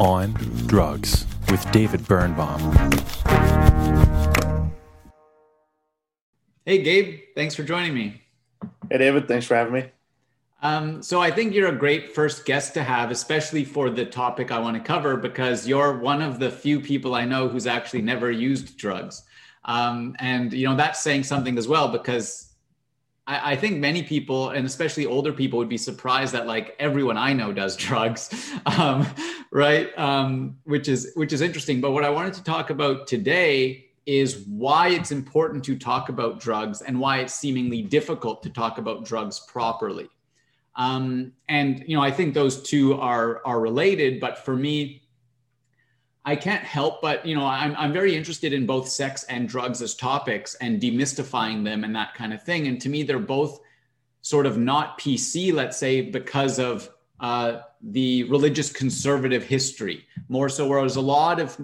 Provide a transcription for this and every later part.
on Drugs with David Birnbaum. Hey, Gabe, thanks for joining me. Hey, David, thanks for having me. Um, so I think you're a great first guest to have, especially for the topic I want to cover, because you're one of the few people I know who's actually never used drugs. Um, and you know that's saying something as well, because I, I, think many people, and especially older people, would be surprised that like everyone I know does drugs, um, right? Um, which is which is interesting. But what I wanted to talk about today is why it's important to talk about drugs and why it's seemingly difficult to talk about drugs properly. Um, and you know, I think those two are are related. But for me, I can't help but you know, I'm I'm very interested in both sex and drugs as topics and demystifying them and that kind of thing. And to me, they're both sort of not PC, let's say, because of uh, the religious conservative history more so. Whereas a lot of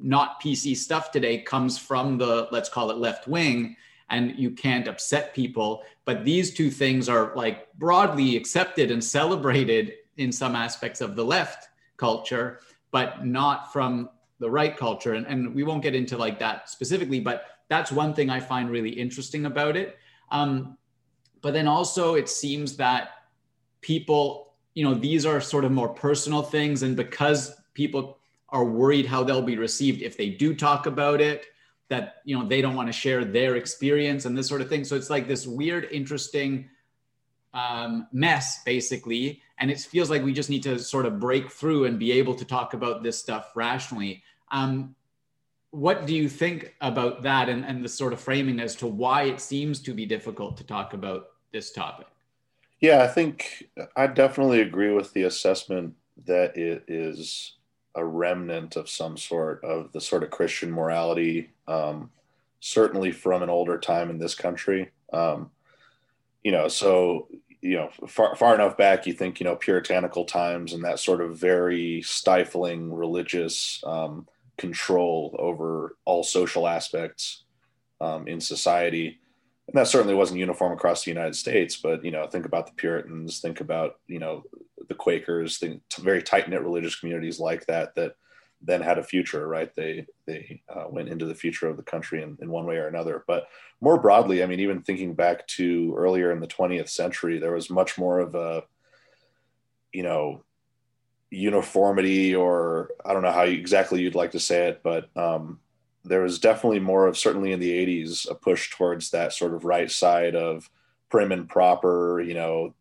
not PC stuff today comes from the let's call it left wing and you can't upset people. But these two things are like broadly accepted and celebrated in some aspects of the left culture, but not from the right culture. And, and we won't get into like that specifically, but that's one thing I find really interesting about it. Um, but then also, it seems that people, you know, these are sort of more personal things. And because people are worried how they'll be received if they do talk about it, that you know they don't want to share their experience and this sort of thing so it's like this weird interesting um, mess basically. And it feels like we just need to sort of break through and be able to talk about this stuff rationally. Um, what do you think about that and, and the sort of framing as to why it seems to be difficult to talk about this topic? Yeah i think i definitely agree with the assessment that it is a remnant of some sort of the sort of Christian morality, um, certainly from an older time in this country. Um, you know, so you know, far, far enough back, you think you know puritanical times and that sort of very stifling religious um, control over all social aspects um, in society. And that certainly wasn't uniform across the United States, but you know, think about the Puritans, think about you know the Quakers, the very tight knit religious communities like that that then had a future, right? They they uh, went into the future of the country in, in one way or another. But more broadly, I mean, even thinking back to earlier in the 20th century, there was much more of a, you know, uniformity, or I don't know how exactly you'd like to say it, but um, there was definitely more of certainly in the 80s a push towards that sort of right side of prim and proper, you know,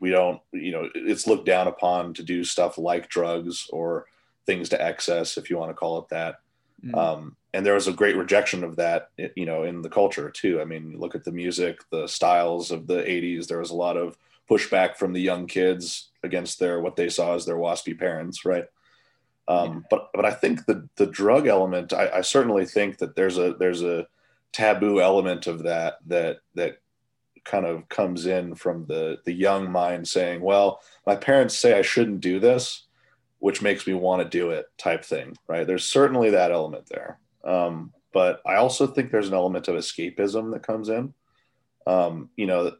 we don't you know it's looked down upon to do stuff like drugs or things to excess if you want to call it that mm. um, and there was a great rejection of that you know in the culture too i mean look at the music the styles of the 80s there was a lot of pushback from the young kids against their what they saw as their waspy parents right um, yeah. but but i think the the drug element I, I certainly think that there's a there's a taboo element of that that that kind of comes in from the the young mind saying, "Well, my parents say I shouldn't do this, which makes me want to do it," type thing, right? There's certainly that element there, um, but I also think there's an element of escapism that comes in. Um, you know,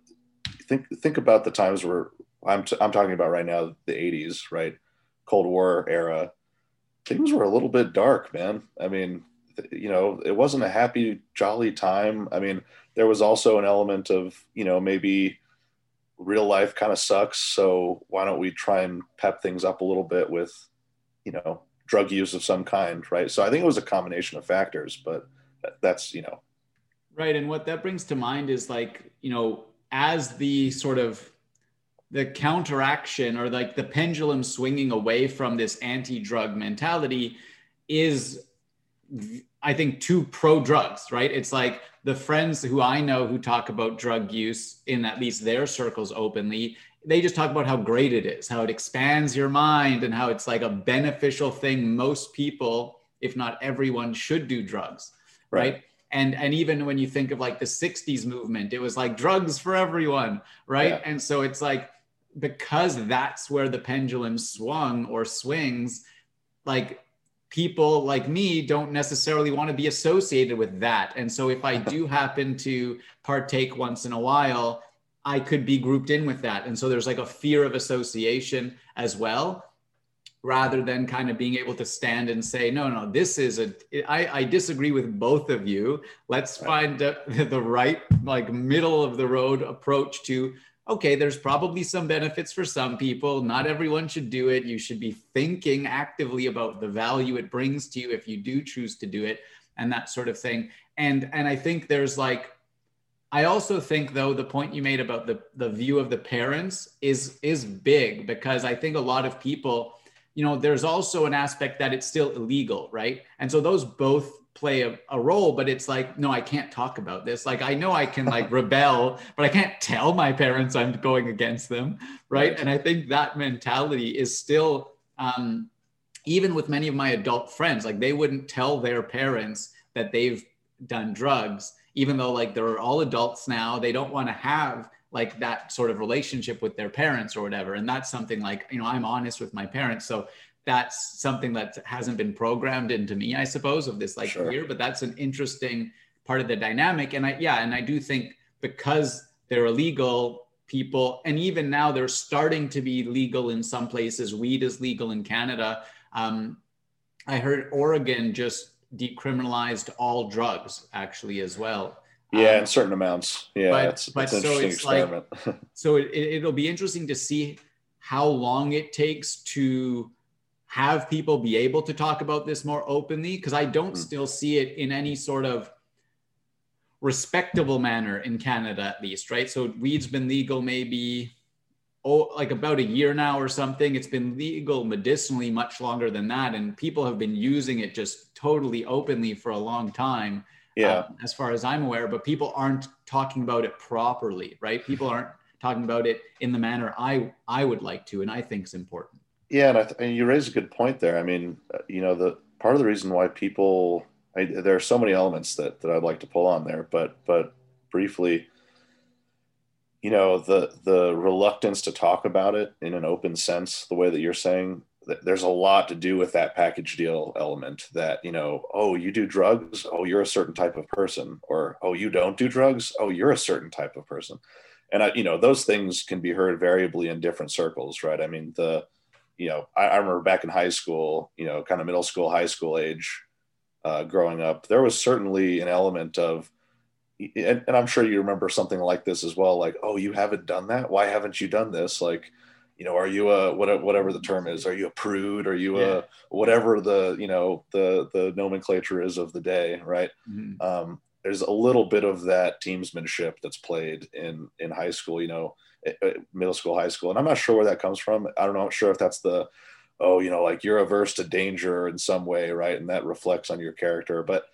think think about the times where I'm t- I'm talking about right now, the '80s, right, Cold War era. Things were a little bit dark, man. I mean, you know, it wasn't a happy, jolly time. I mean, there was also an element of you know maybe real life kind of sucks so why don't we try and pep things up a little bit with you know drug use of some kind right? So i think it was a combination of factors but that's you know. Right and what that brings to mind is like you know as the sort of the counteraction or like the pendulum swinging away from this anti-drug mentality is I think too pro drugs, right? It's like the friends who I know who talk about drug use in at least their circles openly, they just talk about how great it is, how it expands your mind, and how it's like a beneficial thing. Most people, if not everyone, should do drugs, right? right? And and even when you think of like the '60s movement, it was like drugs for everyone, right? Yeah. And so it's like because that's where the pendulum swung or swings, like people like me don't necessarily want to be associated with that. And so if I do happen to partake once in a while, I could be grouped in with that. And so there's like a fear of association as well. rather than kind of being able to stand and say no no this is a i, I disagree with both of you let's find the, the right like middle of the road approach to okay there's probably some benefits for some people. Not everyone should do it. You should be thinking actively about the value it brings to you if you do choose to do it and that sort of thing. And and i think there's like I also think though the point you made about the the view of the parents is is big because I think a lot of people you know, there's also an aspect that it's still illegal, right? And so those both play a, a, role, but it's like, no, I can't talk about this. Like, I know I can like rebel, but I can't tell my parents I'm going against them, right? right. And I think that mentality is still, um, even with many of my adult friends, like they wouldn't tell their parents that they've done drugs, even though like they're all adults now. They don't want to have like that sort of relationship with their parents or whatever and that's something like you know i'm honest with my parents so that's something that hasn't been programmed into me i suppose of this like sure. year but that's an interesting part of the dynamic and i yeah and i do think because they're illegal people and even now they're starting to be legal in some places weed is legal in canada um, i heard oregon just decriminalized all drugs actually as well yeah, um, in certain amounts. Yeah, but, it's, but it's so it's experiment. Like, so it, it'll be interesting to see how long it takes to have people be able to talk about this more openly because I don't mm. still see it in any sort of respectable manner in Canada at least, right? So weed's been legal maybe oh like about a year now or something. It's been legal medicinally much longer than that and people have been using it just totally openly for a long time yeah um, as far as i'm aware but people aren't talking about it properly right people aren't talking about it in the manner i i would like to and i think is important yeah and, I th- and you raise a good point there. I mean uh, you know the part of the reason why people I, there are so many elements that that i'd like to pull on there but but briefly you know the the reluctance to talk about it in an open sense the way that you're saying there's a lot to do with that package deal element that you know oh you do drugs oh you're a certain type of person or oh you don't do drugs oh you're a certain type of person. And I, you know those things can be heard variably in different circles right? I mean the you know i, I remember back in high school you know kind of middle school high school age uh, growing up there was certainly an element of and, and i'm sure you remember something like this as well like oh you haven't done that why haven't you done this like you know, are you a whatever the term is? Are you a prude? Are you yeah. a whatever the you know the the nomenclature is of the day, right? Mm-hmm. Um, there's a little bit of that teamsmanship that's played in in high school, you know, middle school, high school, and I'm not sure where that comes from. I don't know, I'm sure if that's the oh, you know, like you're averse to danger in some way, right? And that reflects on your character, but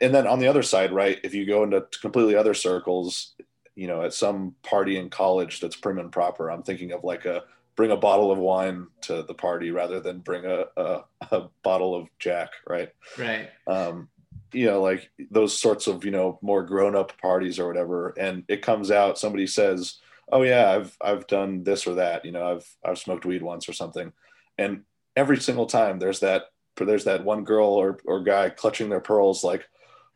and then on the other side, right, if you go into completely other circles, you know, at some party in college that's prim and proper. I'm thinking of like a bring a bottle of wine to the party rather than bring a, a, a bottle of Jack, right? Right. Um, you know, like those sorts of, you know, more grown up parties or whatever. And it comes out, somebody says, Oh yeah, I've, I've done this or that, you know, I've, I've smoked weed once or something. And every single time there's that, there's that one girl or, or guy clutching their pearls, like,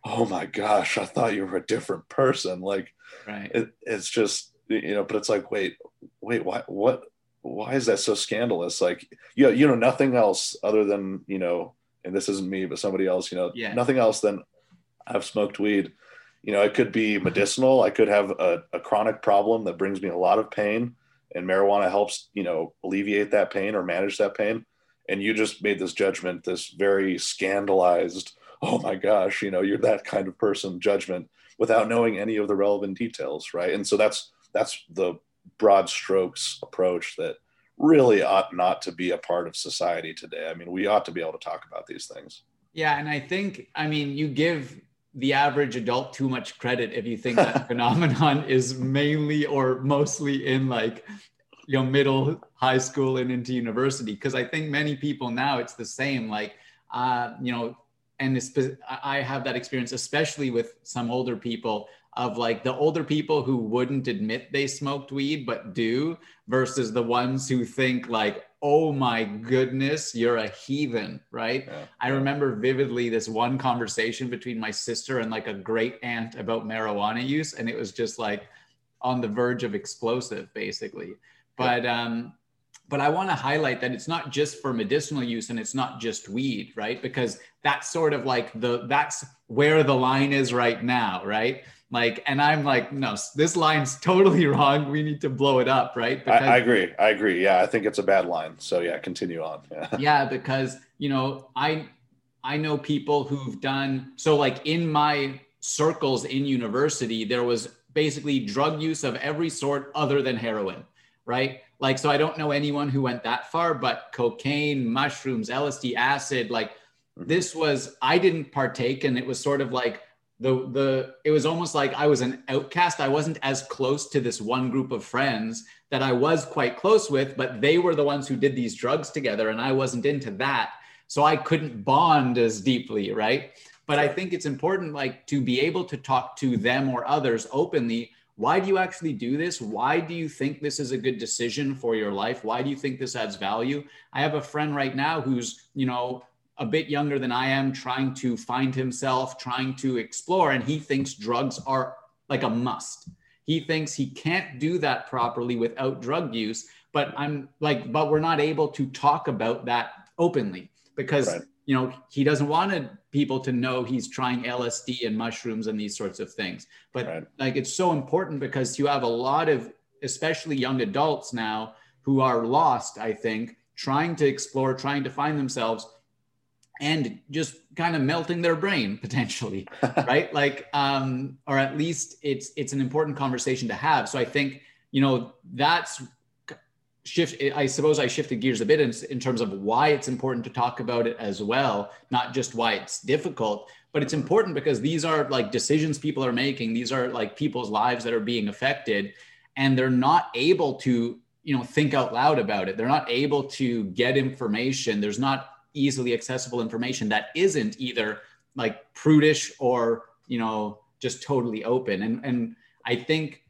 Oh my gosh, I thought you were a different person. Like, right. It, it's just, you know, but it's like, wait, wait, what, what, why is that so scandalous? Like, you know, you know, nothing else other than, you know, and this isn't me, but somebody else, you know, yeah. nothing else than I've smoked weed. You know, it could be medicinal. I could have a, a chronic problem that brings me a lot of pain and marijuana helps, you know, alleviate that pain or manage that pain. And you just made this judgment, this very scandalized, oh my gosh, you know, you're that kind of person judgment without knowing any of the relevant details. Right. And so that's, that's the broad strokes approach that really ought not to be a part of society today. I mean, we ought to be able to talk about these things. Yeah, and I think I mean you give the average adult too much credit if you think that phenomenon is mainly or mostly in like you know middle high school and into university. Because I think many people now it's the same like uh you know and I have that experience especially with some older people of like the older people who wouldn't admit they smoked weed but do versus the ones who think like oh my goodness you're a heathen right yeah. i remember vividly this one conversation between my sister and like a great aunt about marijuana use and it was just like on the verge of explosive basically but um but I want to highlight that it's not just for medicinal use and it's not just weed, right? Because that's sort of like the that's where the line is right now, right? Like, and I'm like, no, this line's totally wrong. We need to blow it up, right? Because, I, I, agree. I agree. Yeah, I think it's a bad line. So yeah, continue on. Yeah. yeah, because you know, I I know people who've done so. Like in my circles in university, there was basically drug use of every sort other than heroin, right? Like, so I don't know anyone who went that far, but cocaine, mushrooms, LSD, acid, like mm-hmm. this was, I didn't partake. And it was sort of like the, the, it was almost like I was an outcast. I wasn't as close to this one group of friends that I was quite close with, but they were the ones who did these drugs together. And I wasn't into that. So I couldn't bond as deeply. Right. But I think it's important, like, to be able to talk to them or others openly why do you actually do this? Why do you think this is a good decision for your life? Why do you think this adds value? I have a friend right now who's, you know, a bit younger than I am, trying to find himself, trying to explore, and he thinks drugs are like a must. He thinks he can't do that properly without drug use. But I'm like, but we're not able to talk about that openly because right you know he doesn't want people to know he's trying lsd and mushrooms and these sorts of things but right. like it's so important because you have a lot of especially young adults now who are lost i think trying to explore trying to find themselves and just kind of melting their brain potentially right? Like um or at least it's it's an important conversation to have. So i think you know that's shift i suppose i shifted gears a bit in, in, terms of why it's important to talk about it as well not just why it's difficult but it's important because these are like decisions people are making. These are like people's lives that are being affected and they're not able to you know think out loud about it. They're not able to get information. There's not easily accessible information that isn't either like prudish or you know just totally open and and i think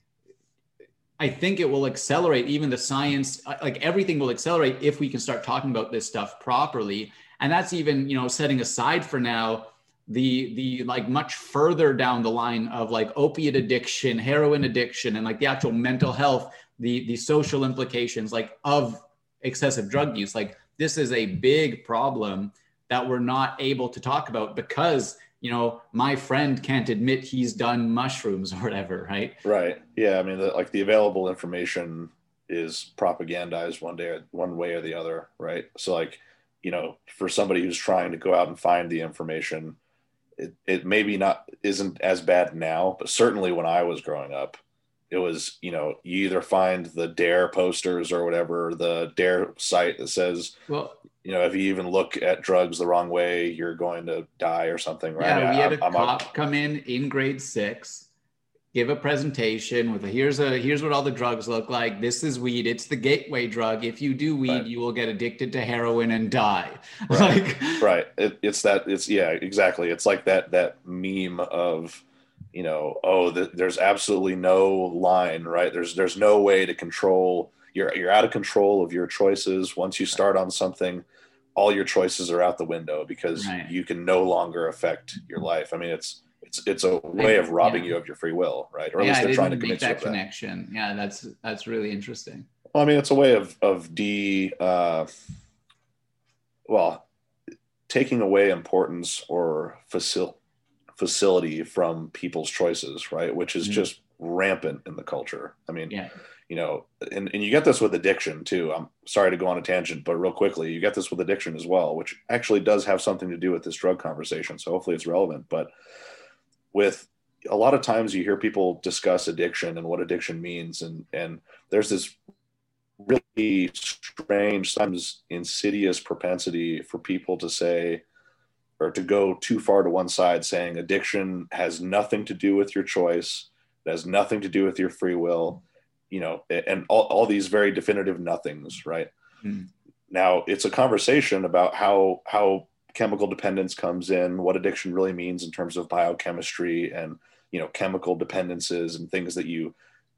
I think it will accelerate even the science, uh, like everything will accelerate if we can start talking about this stuff properly. And that's even, you know, setting aside for now the the like much further down the line of like opiate addiction, heroin addiction, and like the actual mental health, the the social implications like of excessive drug use. Like this is a big problem that we're not able to talk about because you know, my friend can't admit he's done mushrooms or whatever, right? Right. Yeah. I mean, the, like the available information is propagandized one day, one way or the other, right? So, like, you know, for somebody who's trying to go out and find the information, it, it maybe not isn't as bad now, but certainly when I was growing up, it was you know you either find the dare posters or whatever the dare site that says well you know, if you even look at drugs the wrong way, you're going to die or something, right? Yeah, we had a I'm, cop I'm, come in in grade six, give a presentation with a here's a here's what all the drugs look like. This is weed. It's the gateway drug. If you do weed, right. you will get addicted to heroin and die. Right. like, right. It, it's that. It's yeah, exactly. It's like that that meme of you know, oh, the, there's absolutely no line, right? There's there's no way to control. You're you're out of control of your choices once you start on something all your choices are out the window because right. you can no longer affect your life. I mean, it's it's it's a way of robbing yeah. you of your free will, right? Or at yeah, least they're trying to make that connection. That. Yeah, that's that's really interesting. Well, I mean, it's a way of of de uh, well taking away importance or facil- facility from people's choices, right? Which is mm-hmm. just rampant in the culture. I mean, yeah you know, and, and you get this with addiction too. I'm sorry to go on a tangent, but real quickly, you get this with addiction as well, which actually does have something to do with this drug conversation. So hopefully it's relevant. But with a lot of times you hear people discuss addiction and what addiction means, and and there's this really strange, sometimes insidious propensity for people to say or to go too far to one side, saying addiction has nothing to do with your choice, it has nothing to do with your free will you know, and all, all these very definitive nothings, right? Mm-hmm. Now it's a conversation about how how chemical dependence comes in, what addiction really means in terms of biochemistry and you know chemical dependences and things that you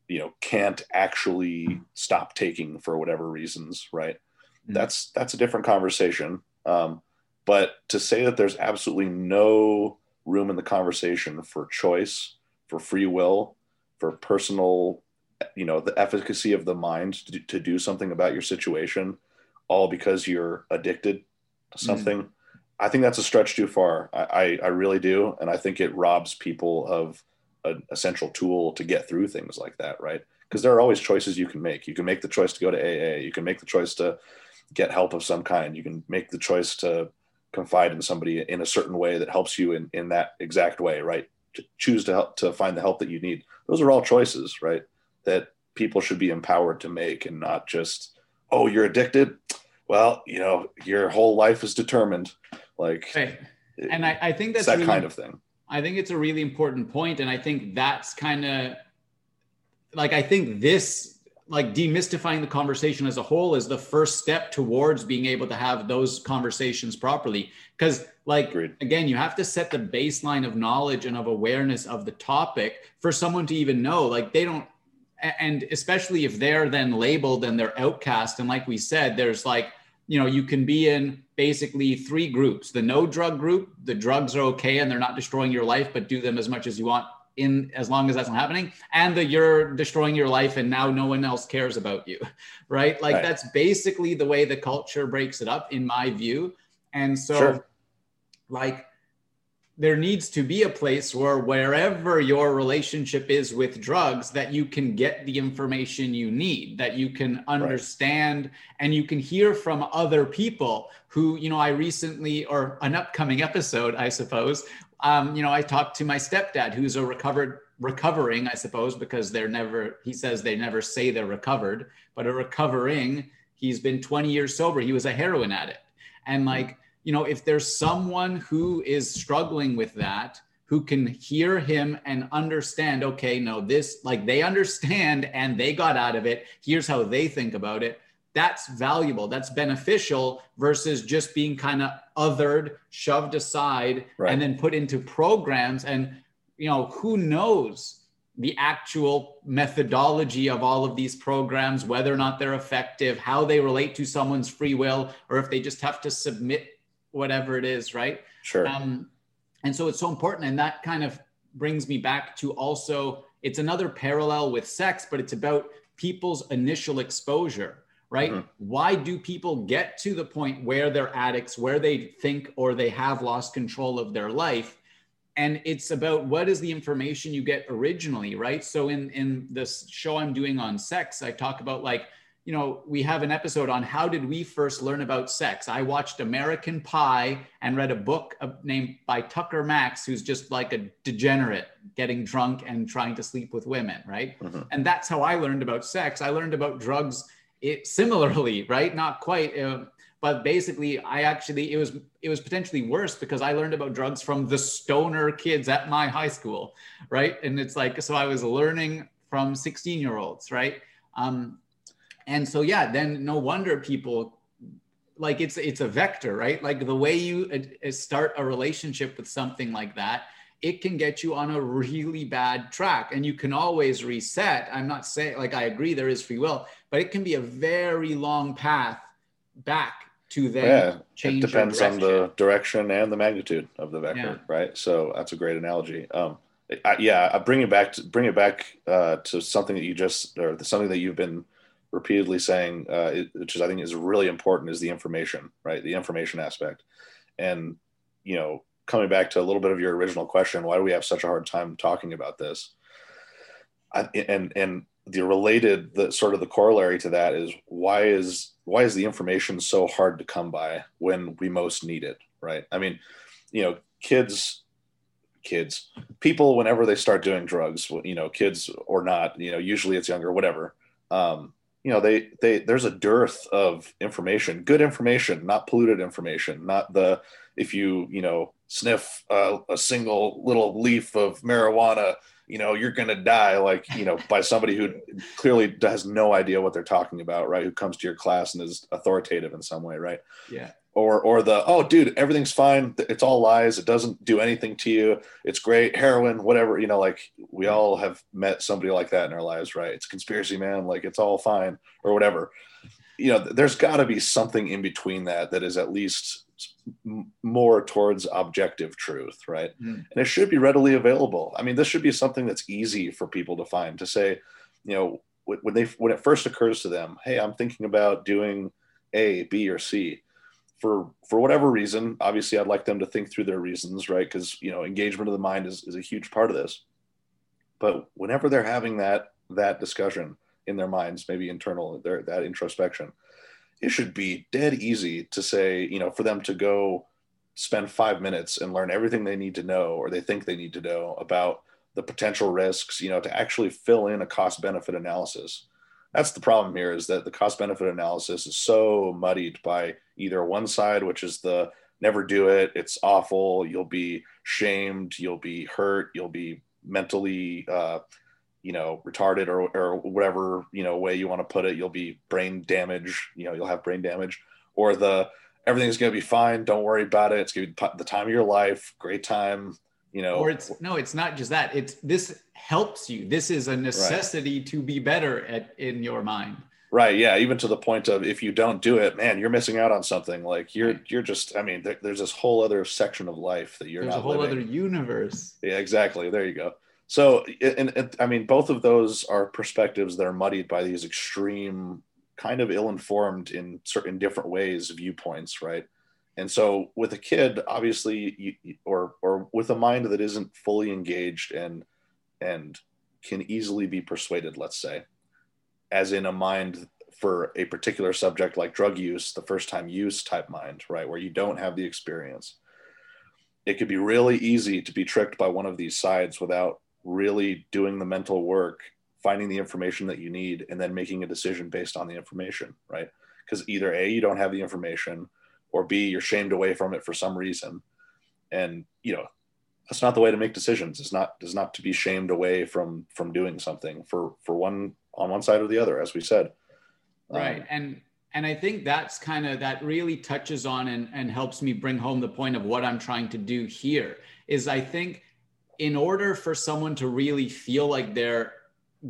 you know can't actually stop taking for whatever reasons, right? Mm-hmm. That's that's a different conversation. Um, but to say that there's absolutely no room in the conversation for choice, for free will, for personal you know the efficacy of the mind to, to do something about your situation all because you're addicted to Mm. something i think that's a stretch too far. I, I i really do. And i think it robs people of an essential tool to get through things like that right? Because there are always choices you can make. You can make the choice to go to aa you can make the choice to get help of some kind. You can make the choice to confide in somebody in a certain way that helps you in, in that exact way right? To choose to help to find the help that you need. Those are all choices right that people should be empowered to make and not just oh you're addicted? Well you know your whole life is determined. Like Right. And I, I think that's that really, kind of thing. I think it's a really important point, and I think that's kind of like I think this like demystifying the conversation as a whole is the first step towards being able to have those conversations properly. Because like Agreed. again, you have to set the baseline of knowledge and of awareness of the topic for someone to even know. Like they don't, and especially if they're then labeled and they're outcast. And like we said, there's like you know you can be in basically three groups the no drug group the drugs are okay and they're not destroying your life but do them as much as you want in as long as that's not happening and the you're destroying your life and now no one else cares about you right like Right. that's basically the way the culture breaks it up in my view and so Sure. like there needs to be a place where wherever your relationship is with drugs that you can get the information you need that you can understand and you can hear from other people who you know i recently or an upcoming episode i suppose um, you know i talked to my stepdad who's a recovered recovering i suppose because they're never he says they never say they're recovered but a recovering he's been 20 years sober. He was a heroin addict. And like you know if there's someone who is struggling with that who can hear him and understand okay no this like they understand and they got out of it. Here's how they think about it that's valuable that's beneficial versus just being kind of othered shoved aside Right. and then put into programs. And you know who knows the actual methodology of all of these programs whether or not they're effective how they relate to someone's free will or if they just have to submit whatever it is right? Sure. Um, and so it's so important and that kind of brings me back to also it's another parallel with sex but it's about people's initial exposure right? Mhm. why do people get to the point where they're addicts where they think or they have lost control of their life? And it's about what is the information you get originally right? So in in this show i'm doing on sex i talk about like you know we have an episode on how did we first learn about sex? I watched american pie and read a book named by tucker max who's just like a degenerate getting drunk and trying to sleep with women right? Mhm. and that's how i learned about sex. I learned about drugs it similarly right? Not quite uh, but basically i actually it was it was potentially worse because i learned about drugs from the stoner kids at my high school right? And it's like so i was learning from 16 year olds right? Um and so yeah then no wonder people like it's it's a vector right? Like the way you uh, uh, start a relationship with something like that it can get you on a really bad track and you can always reset. I'm not saying like i agree there is free will but it can be a very long path back to then yeah change it depends on the direction. and the magnitude of the vector Yeah. right? So that's a great analogy. Um I, yeah I bring it back to bring it back uh, to something that you just or something that you've been repeatedly saying uh, it- which is i think is really important is the information right? The information aspect. And you know coming back to a little bit of your original question why do we have such a hard time talking about this? I, and and the related the sort of the corollary to that is why is why is the information so hard to come by when we most need it right? I mean you know kids kids people whenever they start doing drugs you know kids or not you know usually it's younger whatever um you know they they there's a dearth of information good information not polluted information not the if you you know sniff a single little leaf of marijuana you know you're going to die like you know by somebody who clearly has no idea what they're talking about right? Who comes to your class and is authoritative in some way right? Yeah. Or or the oh dude everything's fine. It's all lies. It doesn't do anything to you. It's great. Heroin whatever. You know like we all have met somebody like that in our lives right? It's a conspiracy man. Like it's all fine or whatever. You know there's got to be something in between that that is at least more towards objective truth right Mm. and it should be readily available i mean this should be something that's easy for people to find to say you know when they when it first occurs to them, hey, I'm thinking about doing A, B, or C. For for whatever reason, obviously, I'd like them to think through their reasons, right? Because you know, engagement of the mind is, is a huge part of this. But whenever they're having that that discussion in their minds, maybe internal, their that introspection, it should be dead easy to say, you know, for them to go spend five minutes and learn everything they need to know or they think they need to know about the potential risks, you know, to actually fill in a cost benefit analysis. That's the problem here is that the cost benefit analysis is so muddied by either one side, which is the never do it, it's awful, you'll be shamed, you'll be hurt, you'll be mentally, uh, you know, retarded or, or whatever, you know, way you want to put it, you'll be brain damage, you know, you'll have brain damage, or the everything's going to be fine. Don't worry about it. It's going to be the time of your life. Great time. You know, or it's no, it's not just that. It's this helps you. This is a necessity right. to be better at in your mind. Right. Yeah. Even to the point of if you don't do it, man, you're missing out on something. Like you're right. you're just. I mean, there, there's this whole other section of life that you're there's not. a whole living. other universe. Yeah. Exactly. There you go. So, and, and I mean, both of those are perspectives that are muddied by these extreme kind of ill-informed in certain different ways viewpoints right? And so with a kid obviously you, or or with a mind that isn't fully engaged and and can easily be persuaded let's say as in a mind for a particular subject like drug use the first time use type mind right where you don't have the experience it could be really easy to be tricked by one of these sides without really doing the mental work finding the information that you need and then making a decision based on the information right? Because either a you don't have the information or b you're shamed away from it for some reason. And you know that's not the way to make decisions. It's not is not to be shamed away from from doing something for for one on one side or the other as we said. Right. Um, and and i think that's kind of that really touches on and, and helps me bring home the point of what i'm trying to do here is i think in order for someone to really feel like they're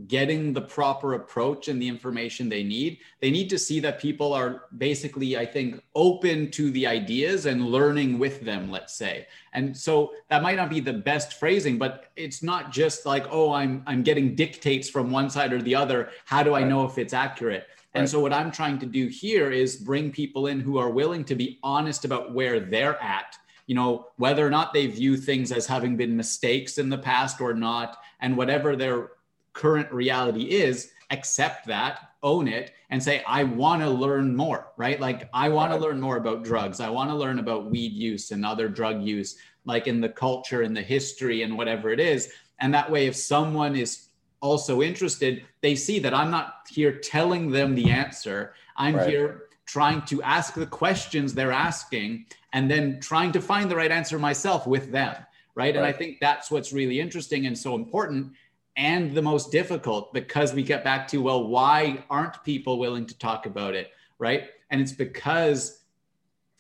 getting the proper approach and the information they need they need to see that people are basically i think open to the ideas and learning with them let's say. And so that might not be the best phrasing but it's not just like oh i'm i'm getting dictates from one side or the other. How do i know if it's accurate? And so what i'm trying to do here is bring people in who are willing to be honest about where they're at you know whether or not they view things as having been mistakes in the past or not and whatever their current reality is accept that own it and say i want to learn more right? Like i want to learn more about drugs. I want to learn about weed use and other drug use like in the culture and the history and whatever it is. And that way if someone is also interested they see that i'm not here telling them the answer. I'm right. here trying to ask the questions they're asking and then trying to find the right answer myself with them right, and i think that's what's really interesting and so important and the most difficult because we get back to well why aren't people willing to talk about it right? And it's because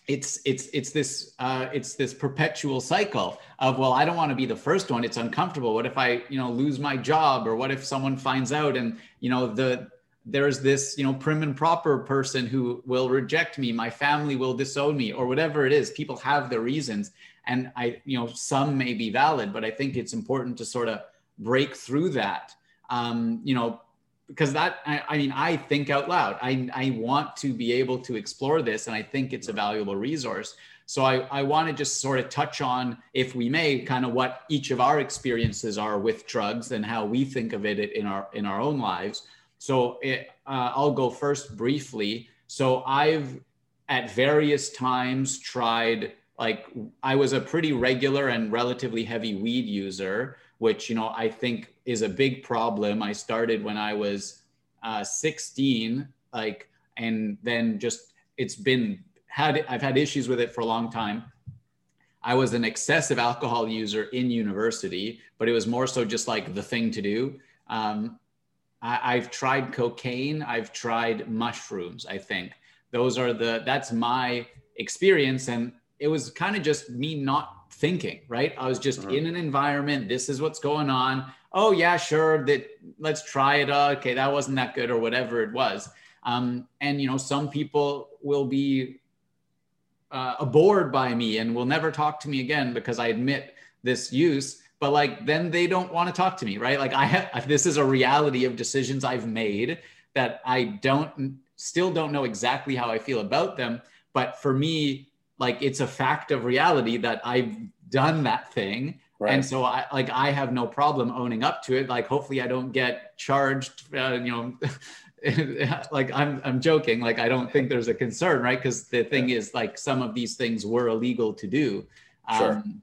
it's it's it's this uh, it's this perpetual cycle of well i don't want to be the first one. It's uncomfortable. What if i you know lose my job or what if someone finds out and you know the there's this you know prim and proper person who will reject me my family will disown me or whatever it is people have their reasons and i you know some may be valid but i think it's important to sort of break through that. Um, you know, because that I, I, mean I think out loud. I I want to be able to explore this, and I think it's a valuable resource. So I, I want to just sort of touch on, if we may, kind of what each of our experiences are with drugs and how we think of it in our in our own lives. So it, uh, I'll go first briefly. So I've at various times tried like I was a pretty regular and relatively heavy weed user which you know I think is a big problem. I started when I was uh, 16, like, and then just it's been had I've had issues with it for a long time. I was an excessive alcohol user in university, but it was more so just like the thing to do. Um, I, I've tried cocaine. I've tried mushrooms. I think those are the that's my experience, and it was kind of just me not thinking, right? I was just uh-huh. in an environment. This is what's going on. Oh yeah, sure. That let's try it. Uh, okay, that wasn't that good, or whatever it was. Um, and you know, some people will be uh, abhorred by me and will never talk to me again because I admit this use. But like then they don't want to talk to me, right? Like I have this is a reality of decisions I've made that I don't still don't know exactly how I feel about them, but for me like it's a fact of reality that I've done that thing Right. And so I like I have no problem owning up to it. Like hopefully I don't get charged. Uh, you know, like I'm I'm joking. Like I don't think there's a concern, right? Because the thing yeah. is, like some of these things were illegal to do. Sure. Um,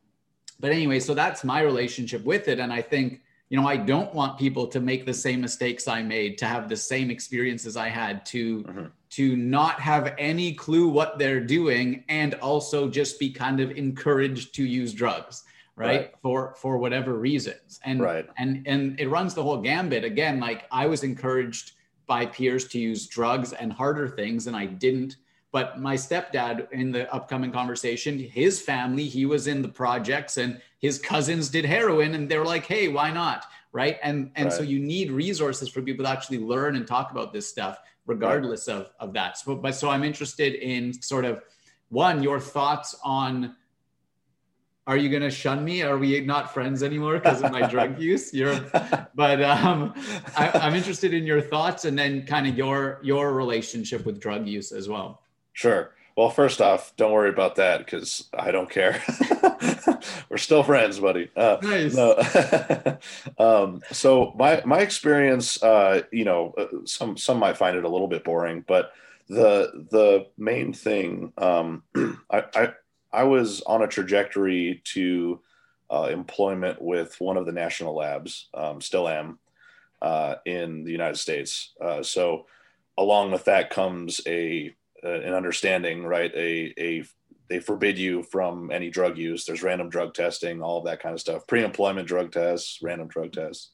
but anyway, so that's my relationship with it, and I think you know I don't want people to make the same mistakes I made, to have the same experiences I had, to mm-hmm. to not have any clue what they're doing, and also just be kind of encouraged to use drugs right? right, for for whatever reasons and right. and and it runs the whole gambit again like i was encouraged by peers to use drugs and harder things and i didn't but my stepdad in the upcoming conversation his family he was in the projects and his cousins did heroin and they're like hey why not right and and right. so you need resources for people to actually learn and talk about this stuff regardless right. of of that so but so i'm interested in sort of one your thoughts on are you going to shun me? Are we not friends anymore because of my drug use? You're, but um, I, am interested in your thoughts and then kind of your your relationship with drug use as well. Sure. Well, first off, don't worry about that because I don't care. We're still friends, buddy. Uh, nice. No. um, so my my experience, uh, you know, uh, some some might find it a little bit boring, but the the main thing, um, I, I I was on a trajectory to uh, employment with one of the national labs, um, still am, uh, in the United States. Uh, so, along with that comes a an understanding, right? A a they forbid you from any drug use. There's random drug testing, all of that kind of stuff. Pre-employment drug tests, random drug tests,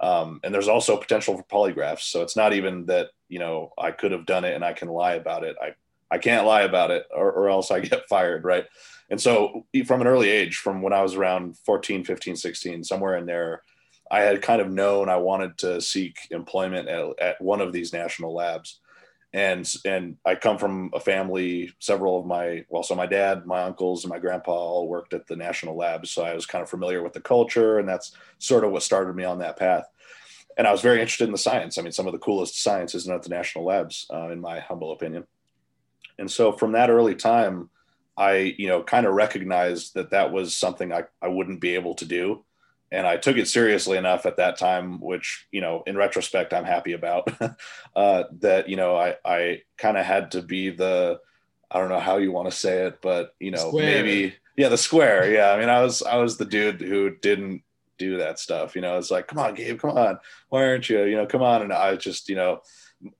um, and there's also potential for polygraphs. So it's not even that you know I could have done it and I can lie about it. I I can't lie about it or, or else I get fired. Right. And so from an early age, from when I was around 14, 15, 16, somewhere in there, I had kind of known I wanted to seek employment at, at one of these national labs. And, and I come from a family, several of my, well, so my dad, my uncles and my grandpa all worked at the national labs. So I was kind of familiar with the culture and that's sort of what started me on that path and I was very interested in the science. I mean, some of the coolest science isn't at the national labs, uh, in my humble opinion. And so from that early time, I, you know, kind of recognized that that was something I, I wouldn't be able to do. And I took it seriously enough at that time, which, you know, in retrospect, I'm happy about uh, that, you know, I, I kind of had to be the, I don't know how you want to say it, but, you know, square. maybe, yeah, the square. Yeah. I mean, I was, I was the dude who didn't do that stuff. You know, it's like, come on, Gabe, come on. Why aren't you, you know, come on. And I just, you know,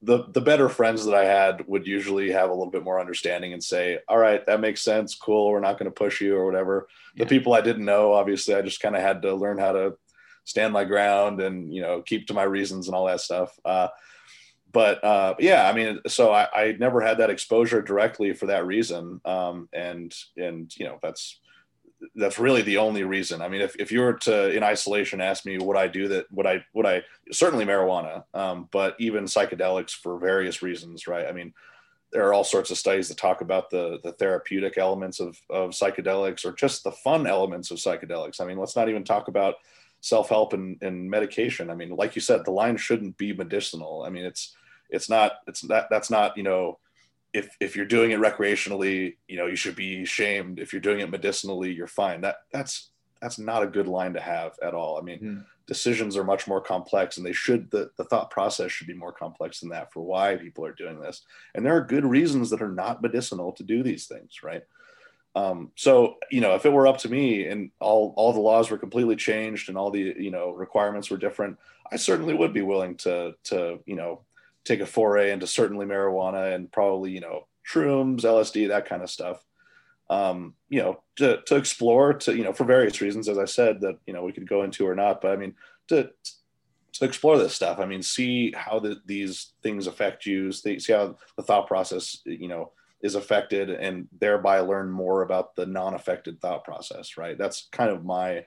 the the better friends that I had would usually have a little bit more understanding and say, "All right, that makes sense. Cool. We're not going to push you or whatever." Yeah. The people I didn't know, obviously, I just kind of had to learn how to stand my ground and you know keep to my reasons and all that stuff. Uh, but uh, yeah, I mean, so I, I, never had that exposure directly for that reason, um, and and you know that's that's really the only reason. I mean, if, if you were to in isolation ask me would I do that, would I would I certainly marijuana, um, but even psychedelics for various reasons, right? I mean, there are all sorts of studies that talk about the the therapeutic elements of of psychedelics or just the fun elements of psychedelics. I mean, let's not even talk about self-help and, and medication. I mean, like you said, the line shouldn't be medicinal. I mean, it's it's not it's that that's not you know if if you're doing it recreationally, you know, you should be shamed. If you're doing it medicinally, you're fine. That that's that's not a good line to have at all. I mean, mm. decisions are much more complex and they should the, the thought process should be more complex than that for why people are doing this. And there are good reasons that are not medicinal to do these things, right? Um, so you know, if it were up to me and all all the laws were completely changed and all the you know requirements were different, I certainly would be willing to to you know take a foray into certainly marijuana and probably you know shrooms, LSD, that kind of stuff. Um, you know, to, to explore to you know for various reasons, as I said that you know we could go into or not, but I mean to to explore this stuff. I mean, see how the, these things affect you, see how the thought process you know is affected, and thereby learn more about the non-affected thought process. Right. That's kind of my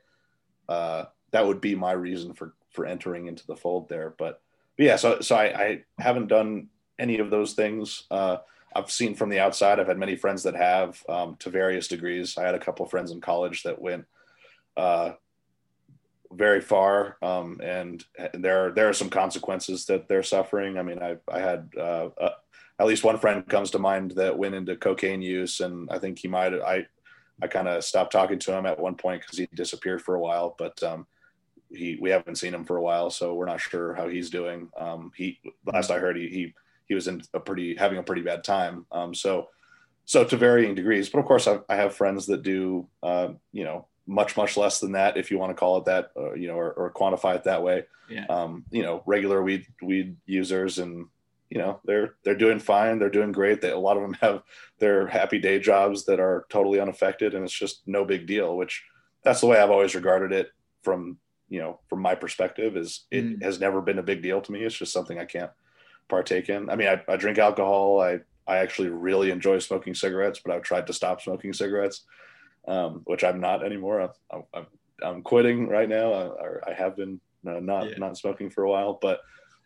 uh, that would be my reason for for entering into the fold there, but but yeah, so so I, I, haven't done any of those things. Uh, I've seen from the outside. I've had many friends that have um, to various degrees. I had a couple of friends in college that went uh, very far, um, and there there are some consequences that they're suffering. I mean, I I had uh, uh, at least one friend comes to mind that went into cocaine use, and I think he might I I kind of stopped talking to him at one point because he disappeared for a while, but um, he we haven't seen him for a while, so we're not sure how he's doing. Um, he last I heard he he he was in a pretty having a pretty bad time. Um, so so to varying degrees, but of course I, I have friends that do uh, you know much much less than that if you want to call it that uh, you know or, or, quantify it that way yeah. um, you know regular weed weed users and you know they're they're doing fine they're doing great they, a lot of them have their happy day jobs that are totally unaffected and it's just no big deal which that's the way i've always regarded it from you know from my perspective is it mm. has never been a big deal to me it's just something i can't partake in i mean I, I drink alcohol i i actually really enjoy smoking cigarettes but i've tried to stop smoking cigarettes um, which I'm not anymore. I'm, I'm, I'm quitting right now. I, I have been uh, not yeah. not smoking for a while, but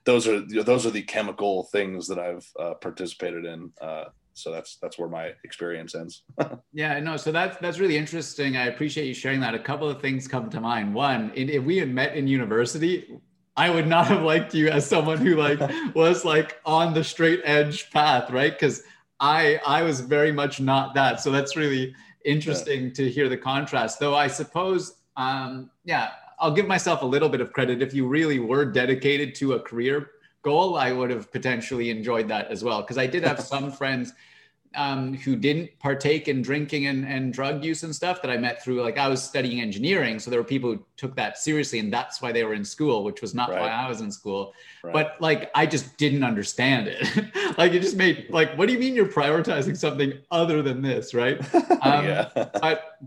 those are those are the chemical things that I've uh, participated in. Uh, so that's that's where my experience ends. yeah, no. So that's that's really interesting. I appreciate you sharing that. A couple of things come to mind. One, if we had met in university, I would not have liked you as someone who like was like on the straight edge path, right? Because I I was very much not that. So that's really interesting yeah. to hear the contrast. Though I suppose, um, yeah, I'll give myself a little bit of credit. If you really were dedicated to a career goal, I would have potentially enjoyed that as well. Because I did have some friends um, who didn't partake in drinking and, and drug use and stuff that I met through, like I was studying engineering. So there were people who took that seriously and that's why they were in school, which was not right. why I was in school. Right. But like, I just didn't understand it. like it just made like, what do you mean you're prioritizing something other than this? Right. Um, yeah. but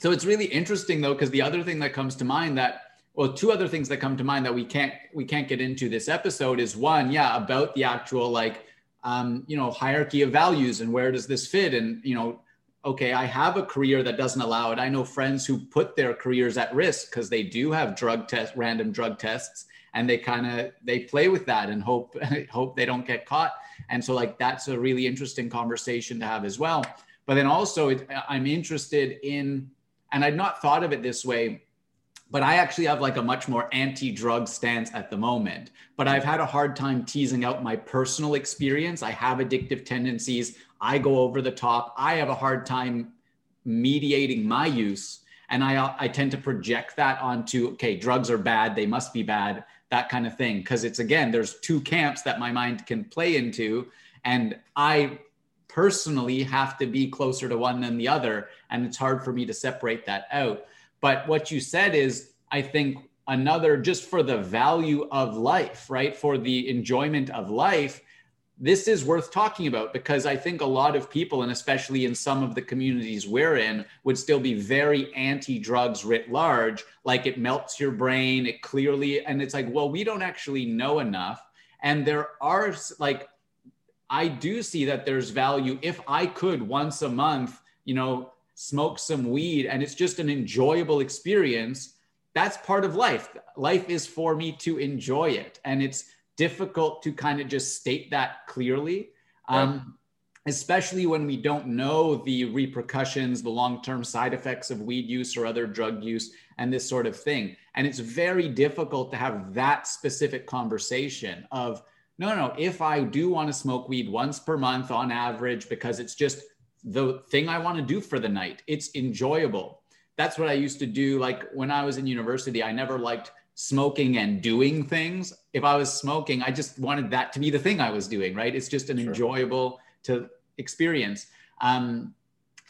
so it's really interesting though, because the other thing that comes to mind that well two other things that come to mind that we can't we can't get into this episode is one yeah about the actual like um, you know, hierarchy of values and where does this fit? And, you know, okay, I have a career that doesn't allow it. I know friends who put their careers at risk because they do have drug test, random drug tests, and they kind of they play with that and hope hope they don't get caught. And so like that's a really interesting conversation to have as well. But then also it, I'm interested in, and I'd not thought of it this way but I actually have like a much more anti-drug stance at the moment. But I've had a hard time teasing out my personal experience. I have addictive tendencies. I go over the top. I have a hard time mediating my use. And I, uh, I tend to project that onto, okay, drugs are bad. They must be bad, that kind of thing. Cause it's again, there's two camps that my mind can play into. And I personally have to be closer to one than the other. And it's hard for me to separate that out. But what you said is, I think, another just for the value of life, right? For the enjoyment of life, this is worth talking about because I think a lot of people, and especially in some of the communities we're in, would still be very anti drugs writ large. Like it melts your brain, it clearly, and it's like, well, we don't actually know enough. And there are like, I do see that there's value if I could once a month, you know, smoke some weed and it's just an enjoyable experience that's part of life. Life is for me to enjoy it and it's difficult to kind of just state that clearly um, especially when we don't know the repercussions the long-term side effects of weed use or other drug use and this sort of thing. And it's very difficult to have that specific conversation of no no no if i do want to smoke weed once per month on average because it's just the thing I want to do for the night. It's enjoyable. That's what I used to do. Like when I was in university, I never liked smoking and doing things. If I was smoking, I just wanted that to be the thing I was doing, right? It's just an sure. enjoyable to experience. Um,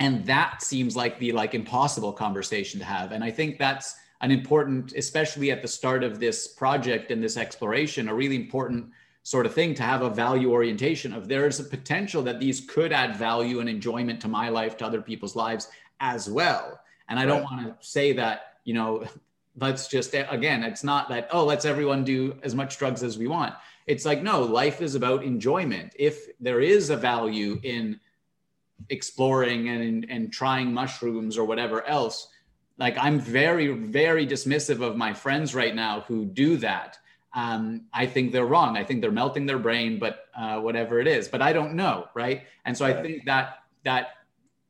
and that seems like the like impossible conversation to have. And I think that's an important, especially at the start of this project and this exploration, a really important sort of thing to have a value orientation of there's a potential that these could add value and enjoyment to my life to other people's lives as well. And i don't want to say that you know let's just again it's not that oh let's everyone do as much drugs as we want. It's like no life is about enjoyment. If there is a value in exploring and and trying mushrooms or whatever else like i'm very very dismissive of my friends right now who do that um, I think they're wrong. I think they're melting their brain, but uh, whatever it is, but I don't know, right? And so. I think that that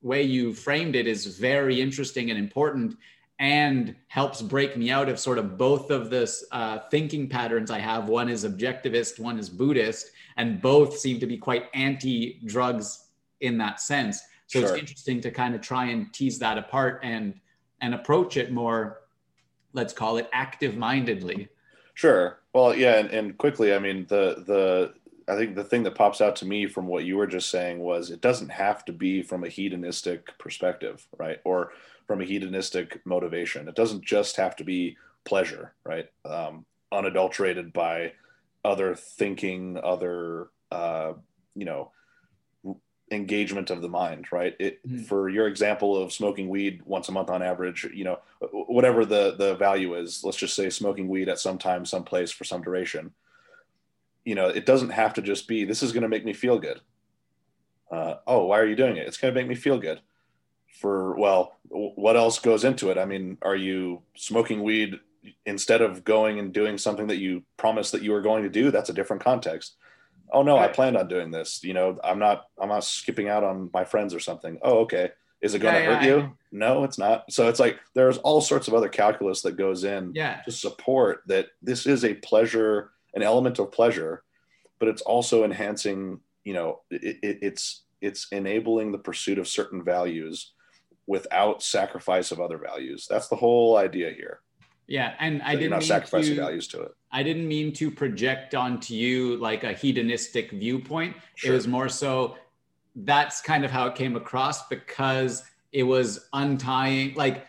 way you framed it is very interesting and important. and helps break me out of sort of both of this uh, thinking patterns I have. One is objectivist, one is Buddhist, and both seem to be quite anti drugs in that sense. So sure. it's interesting to kind of try and tease that apart and and approach it more, let's call it active mindedly. Sure. Well, yeah, and, and quickly, I mean, the the I think the thing that pops out to me from what you were just saying was it doesn't have to be from a hedonistic perspective, right? Or from a hedonistic motivation. It doesn't just have to be pleasure, right? Um, unadulterated by other thinking, other, uh, you know, engagement of the mind, right? It, mm. For your example of smoking weed once a month on average, you know, whatever the the value is, let's just say smoking weed at some time, some place for some duration. You know, it doesn't have to just be this is going to make me feel good. Uh, oh, why are you doing it? It's going to make me feel good. For well, what else goes into it? I mean, are you smoking weed instead of going and doing something that you promised that you were going to do? That's a different context oh no, I planned on doing this. You know, I'm not I'm not skipping out on my friends or something. Oh, okay. Is it going yeah, to hurt yeah, you? No, it's not. So it's like there's all sorts of other calculus that goes in yeah. to support that this is a pleasure, an element of pleasure, but it's also enhancing. You know, it, it, it's it's enabling the pursuit of certain values without sacrifice of other values. That's the whole idea here. Yeah, and I didn't not sacrificing to, values to it. I didn't mean to project onto you like a hedonistic viewpoint. Sure. It was more so that's kind of how it came across because it was untying like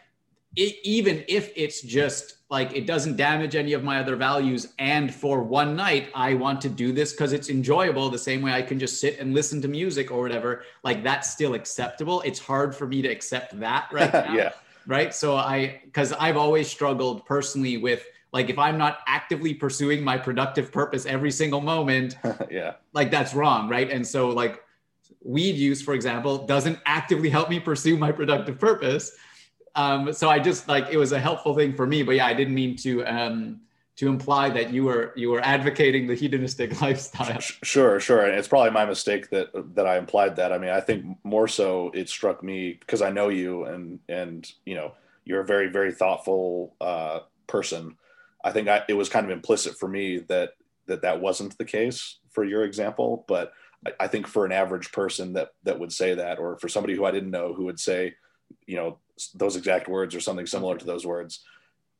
it, even if it's just like it doesn't damage any of my other values and for one night i want to do this because it's enjoyable the same way i can just sit and listen to music or whatever like that's still acceptable it's hard for me to accept that right now yeah right so i because i've always struggled personally with like if i'm not actively pursuing my productive purpose every single moment yeah like that's wrong right and so like weed use for example doesn't actively help me pursue my productive purpose um, so i just like it was a helpful thing for me but yeah i didn't mean to um, to imply that you were you were advocating the hedonistic lifestyle. Sure, sure, and it's probably my mistake that that I implied that. I mean, I think more so it struck me because I know you and and you know you're a very very thoughtful uh, person. I think I, it was kind of implicit for me that that that wasn't the case for your example, but I, I think for an average person that that would say that, or for somebody who I didn't know who would say, you know, those exact words or something similar to those words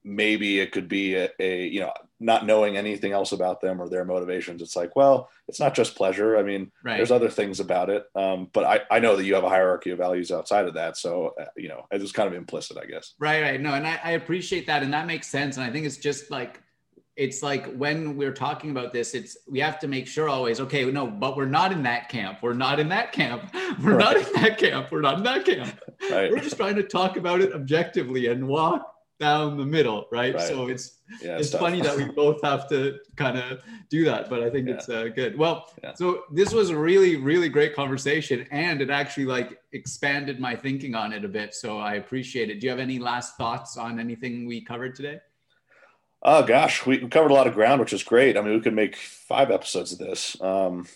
maybe it could be a, a, you know not knowing anything else about them or their motivations. It's like well it's not just pleasure. I mean right. there's other things about it. Um, but I, I know that you have a hierarchy of values outside of that. So uh, you know it's kind of implicit i guess. Right right. No and I, I appreciate that and that makes sense. And i think it's just like it's like when we're talking about this it's we have to make sure always okay no but we're not in that camp. We're not in that camp. We're right. not in that camp. We're not in that camp. Right. we're just trying to talk about it objectively and walk down the middle, right? right. So it's yeah, it's, funny that we both have to kind of do that, but I think yeah. it's uh, good. Well, yeah. so this was a really really great conversation, and it actually like expanded my thinking on it a bit. So I appreciate it. Do you have any last thoughts on anything we covered today? Oh gosh, we covered a lot of ground, which is great. I mean, we could make five episodes of this. Um,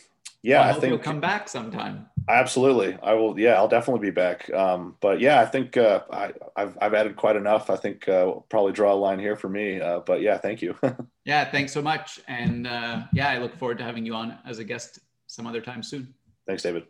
yeah, well, I, I think you'll come back sometime. Absolutely, I will. Yeah, I'll definitely be back. Um, but yeah, I think uh, I, have I've added quite enough. I think uh, we'll probably draw a line here for me. Uh, but yeah, thank you. yeah, thanks so much, and uh, yeah, I look forward to having you on as a guest some other time soon. Thanks, David.